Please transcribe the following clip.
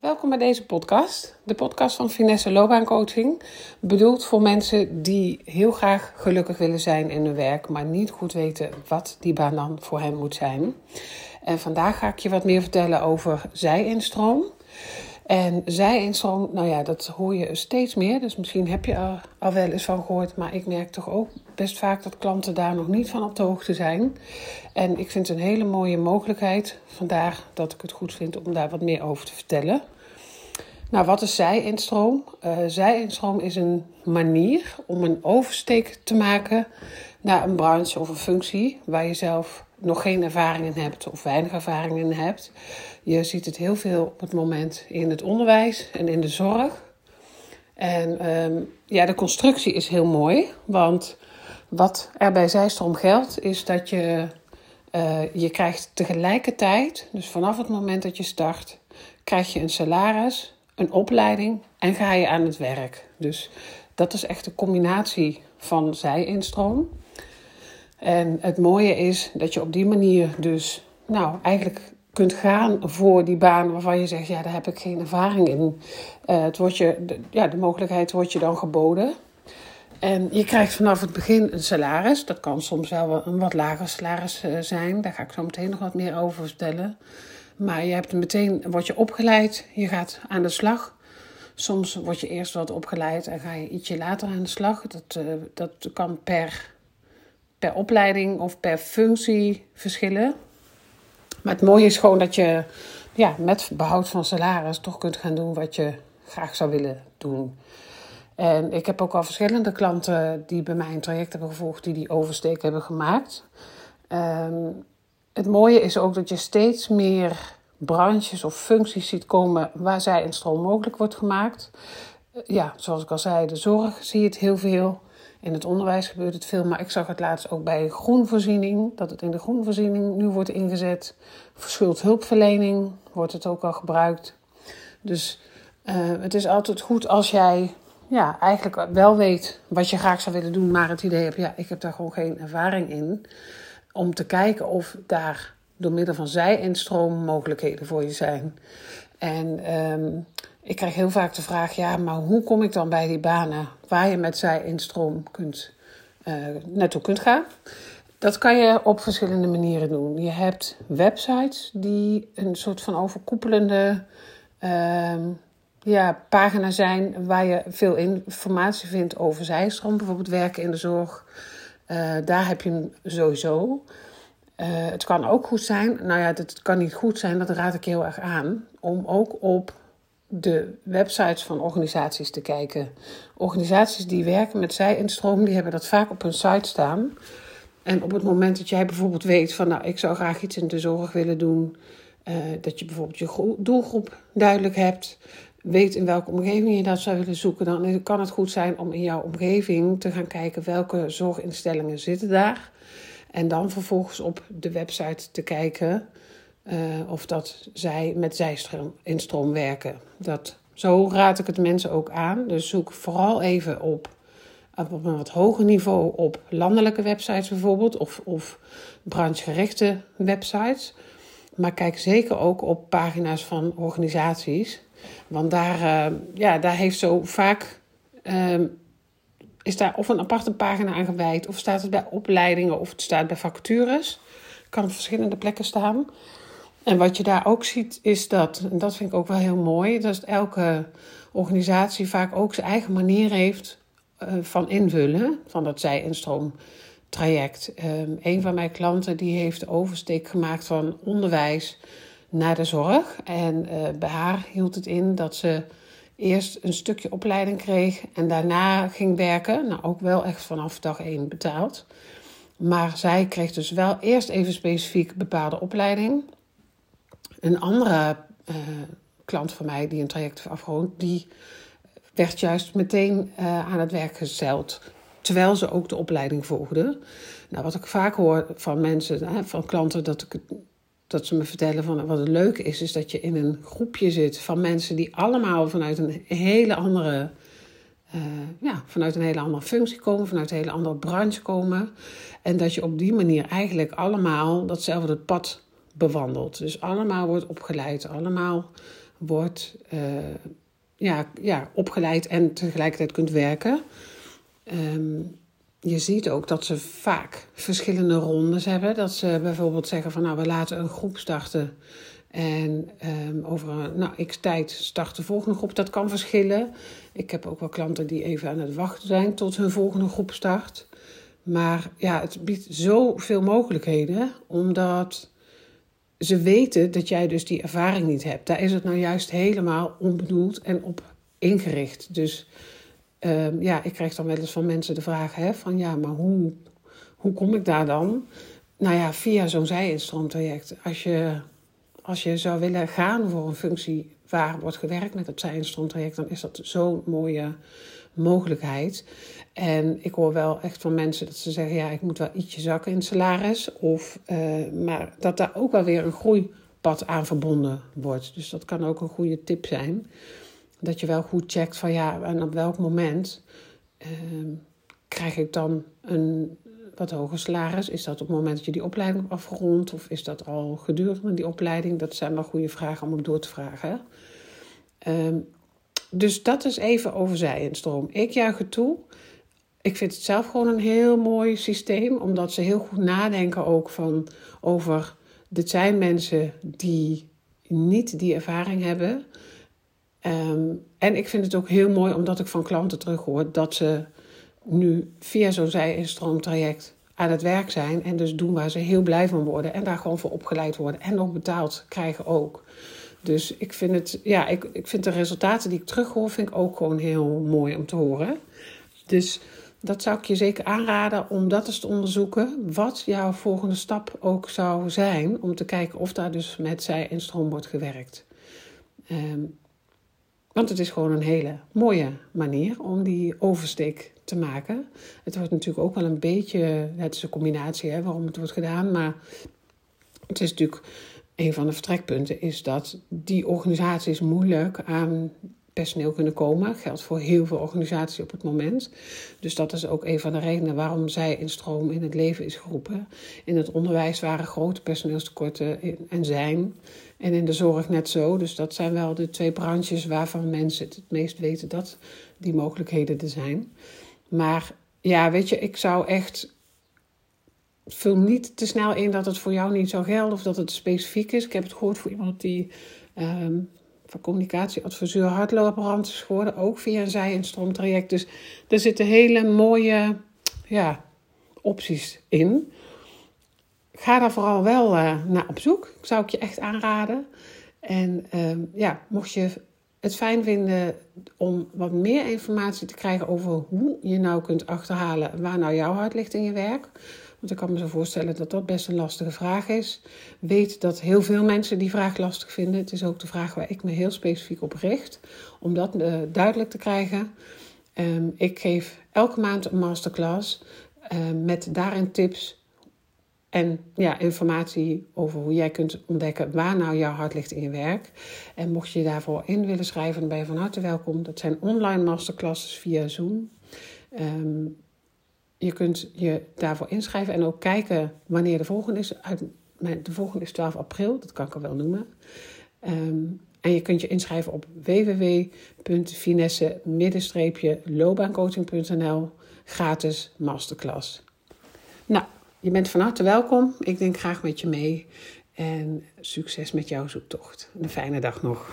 Welkom bij deze podcast. De podcast van Finesse Loopbaancoaching. Bedoeld voor mensen die heel graag gelukkig willen zijn in hun werk, maar niet goed weten wat die baan dan voor hen moet zijn. En vandaag ga ik je wat meer vertellen over zij-instroom. En zij-instroom, nou ja, dat hoor je steeds meer. Dus misschien heb je er al wel eens van gehoord. Maar ik merk toch ook best vaak dat klanten daar nog niet van op de hoogte zijn. En ik vind het een hele mooie mogelijkheid. Vandaar dat ik het goed vind om daar wat meer over te vertellen. Nou, wat is zij-instroom? Uh, zij-instroom is een manier om een oversteek te maken naar een branche of een functie waar je zelf nog geen ervaring in hebt of weinig ervaring in hebt. Je ziet het heel veel op het moment in het onderwijs en in de zorg. En um, ja, de constructie is heel mooi, want wat er bij zijstroom geldt, is dat je, uh, je krijgt tegelijkertijd, dus vanaf het moment dat je start, krijg je een salaris, een opleiding en ga je aan het werk. Dus dat is echt de combinatie van zij-instroom. En het mooie is dat je op die manier dus, nou, eigenlijk kunt gaan voor die baan waarvan je zegt, ja, daar heb ik geen ervaring in. Uh, het wordt je, de, ja, de mogelijkheid wordt je dan geboden. En je krijgt vanaf het begin een salaris. Dat kan soms wel een wat lager salaris uh, zijn. Daar ga ik zo meteen nog wat meer over vertellen. Maar je hebt meteen, word je opgeleid, je gaat aan de slag. Soms word je eerst wat opgeleid en ga je ietsje later aan de slag. Dat, uh, dat kan per per opleiding of per functie verschillen. Maar het mooie is gewoon dat je ja, met behoud van salaris toch kunt gaan doen wat je graag zou willen doen. En ik heb ook al verschillende klanten die bij mij een traject hebben gevolgd, die die oversteek hebben gemaakt. Um, het mooie is ook dat je steeds meer branches of functies ziet komen waar zij een stroom mogelijk wordt gemaakt. Ja, zoals ik al zei, de zorg zie je het heel veel. In het onderwijs gebeurt het veel, maar ik zag het laatst ook bij groenvoorziening, dat het in de groenvoorziening nu wordt ingezet. Verschuld hulpverlening wordt het ook al gebruikt. Dus uh, het is altijd goed als jij ja, eigenlijk wel weet wat je graag zou willen doen, maar het idee hebt, ja, ik heb daar gewoon geen ervaring in. Om te kijken of daar door middel van zij-instroom mogelijkheden voor je zijn. En um, ik krijg heel vaak de vraag: ja, maar hoe kom ik dan bij die banen waar je met zij instroom kunt, uh, naartoe kunt gaan? Dat kan je op verschillende manieren doen. Je hebt websites die een soort van overkoepelende uh, ja, pagina zijn waar je veel informatie vindt over zijstroom, bijvoorbeeld werken in de zorg. Uh, daar heb je hem sowieso. Uh, het kan ook goed zijn, nou ja, het kan niet goed zijn, dat raad ik heel erg aan, om ook op de websites van organisaties te kijken. Organisaties die werken met zij-instroom, die hebben dat vaak op hun site staan. En op het moment dat jij bijvoorbeeld weet van, nou, ik zou graag iets in de zorg willen doen, uh, dat je bijvoorbeeld je doelgroep duidelijk hebt, weet in welke omgeving je dat zou willen zoeken, dan kan het goed zijn om in jouw omgeving te gaan kijken welke zorginstellingen zitten daar. En dan vervolgens op de website te kijken uh, of dat zij met zij-instroom werken. Dat, zo raad ik het mensen ook aan. Dus zoek vooral even op, op een wat hoger niveau op landelijke websites bijvoorbeeld, of, of branchegerichte websites. Maar kijk zeker ook op pagina's van organisaties. Want daar, uh, ja, daar heeft zo vaak. Uh, is daar of een aparte pagina aan gewijd, of staat het bij opleidingen, of het staat bij vacatures. Kan op verschillende plekken staan. En wat je daar ook ziet, is dat, en dat vind ik ook wel heel mooi, dat elke organisatie vaak ook zijn eigen manier heeft uh, van invullen van dat zij-instroom traject. Um, een van mijn klanten die heeft de oversteek gemaakt van onderwijs naar de zorg. En uh, bij haar hield het in dat ze eerst een stukje opleiding kreeg en daarna ging werken. Nou, ook wel echt vanaf dag één betaald. Maar zij kreeg dus wel eerst even specifiek bepaalde opleiding. Een andere uh, klant van mij die een traject afgerond, die werd juist meteen uh, aan het werk gezeld. Terwijl ze ook de opleiding volgde. Nou, wat ik vaak hoor van mensen, van klanten, dat, ik, dat ze me vertellen van wat het leuke is, is dat je in een groepje zit van mensen die allemaal vanuit een hele andere, uh, ja, vanuit een hele andere functie komen, vanuit een hele andere branche komen. En dat je op die manier eigenlijk allemaal datzelfde pad bewandeld. Dus allemaal wordt opgeleid, allemaal wordt ja, ja, opgeleid en tegelijkertijd kunt werken. Ehm, je ziet ook dat ze vaak verschillende rondes hebben. Dat ze bijvoorbeeld zeggen van nou, we laten een groep starten. En um, over een nou, x tijd start de volgende groep. Dat kan verschillen. Ik heb ook wel klanten die even aan het wachten zijn tot hun volgende groep start. Maar ja, het biedt zoveel mogelijkheden, omdat ze weten dat jij dus die ervaring niet hebt. Daar is het nou juist helemaal onbedoeld en op ingericht. Dus um, ja, ik krijg dan wel eens van mensen de vraag: hè, van ja, maar hoe, hoe kom ik daar dan? Nou ja, via zo'n zij-instroomtraject. Als je, als je zou willen gaan voor een functie waar wordt gewerkt met het zij-instroomtraject, dan is dat zo'n mooie mogelijkheid. En ik hoor wel echt van mensen dat ze zeggen: ja, ik moet wel ietsje zakken in salaris. Of, uh, maar dat daar ook wel weer een groeipad aan verbonden wordt. Dus dat kan ook een goede tip zijn. Dat je wel goed checkt van ja, en op welk moment uh, krijg ik dan een wat hoger salaris? Is dat op het moment dat je die opleiding afrondt? Of is dat al gedurende die opleiding? Dat zijn wel goede vragen om op door te vragen. Um, dus dat is even over zij en stroom. Ik juich het toe. Ik vind het zelf gewoon een heel mooi systeem, omdat ze heel goed nadenken ook van over. Dit zijn mensen die niet die ervaring hebben. Um, en ik vind het ook heel mooi omdat ik van klanten terughoor dat ze nu via zo'n zij- stroomtraject aan het werk zijn. En dus doen waar ze heel blij van worden. En daar gewoon voor opgeleid worden. En nog betaald krijgen ook. Dus ik vind, het, ja, ik, ik vind de resultaten die ik terughoor, vind ik ook gewoon heel mooi om te horen. Dus dat zou ik je zeker aanraden om dat eens te onderzoeken. Wat jouw volgende stap ook zou zijn. Om te kijken of daar dus met zij en stroom wordt gewerkt. Um, want het is gewoon een hele mooie manier om die oversteek te maken. Het wordt natuurlijk ook wel een beetje, het is een combinatie hè, waarom het wordt gedaan, maar het is natuurlijk een van de vertrekpunten is dat die organisaties moeilijk aan personeel kunnen komen. Geldt voor heel veel organisaties op het moment. Dus dat is ook een van de redenen waarom zij in stroom in het leven is geroepen. In het onderwijs waren grote personeelstekorten en zijn. En in de zorg net zo. Dus dat zijn wel de twee branches waarvan mensen het, meest weten dat die mogelijkheden er zijn. Maar ja, weet je, ik zou echt vul niet te snel in dat het voor jou niet zou gelden of dat het specifiek is. Ik heb het gehoord voor iemand die um, van communicatieadviseur hardloopbrand is geworden, ook via een zij- en stroomtraject. Dus er zitten hele mooie ja, opties in. Ga daar vooral wel uh, naar op zoek. Zou ik je echt aanraden. En um, ja, mocht je het fijn vinden om wat meer informatie te krijgen over hoe je nou kunt achterhalen waar nou jouw hart ligt in je werk want ik kan me zo voorstellen dat dat best een lastige vraag is. Weet dat heel veel mensen die vraag lastig vinden. Het is ook de vraag waar ik me heel specifiek op richt. Om dat uh, duidelijk te krijgen. Um, ik geef elke maand een masterclass uh, met daarin tips en ja, informatie over hoe jij kunt ontdekken waar nou jouw hart ligt in je werk. En mocht je daarvoor in willen schrijven, dan ben je van harte welkom. Dat zijn online masterclasses via Zoom. Um, je kunt je daarvoor inschrijven en ook kijken wanneer de volgende is. De volgende is 12 april, dat kan ik al wel noemen. Um, en je kunt je inschrijven op www.finesse-loopbaancoaching.nl gratis masterclass. Nou, je bent van harte welkom. Ik denk graag met je mee. En succes met jouw zoektocht. Een fijne dag nog.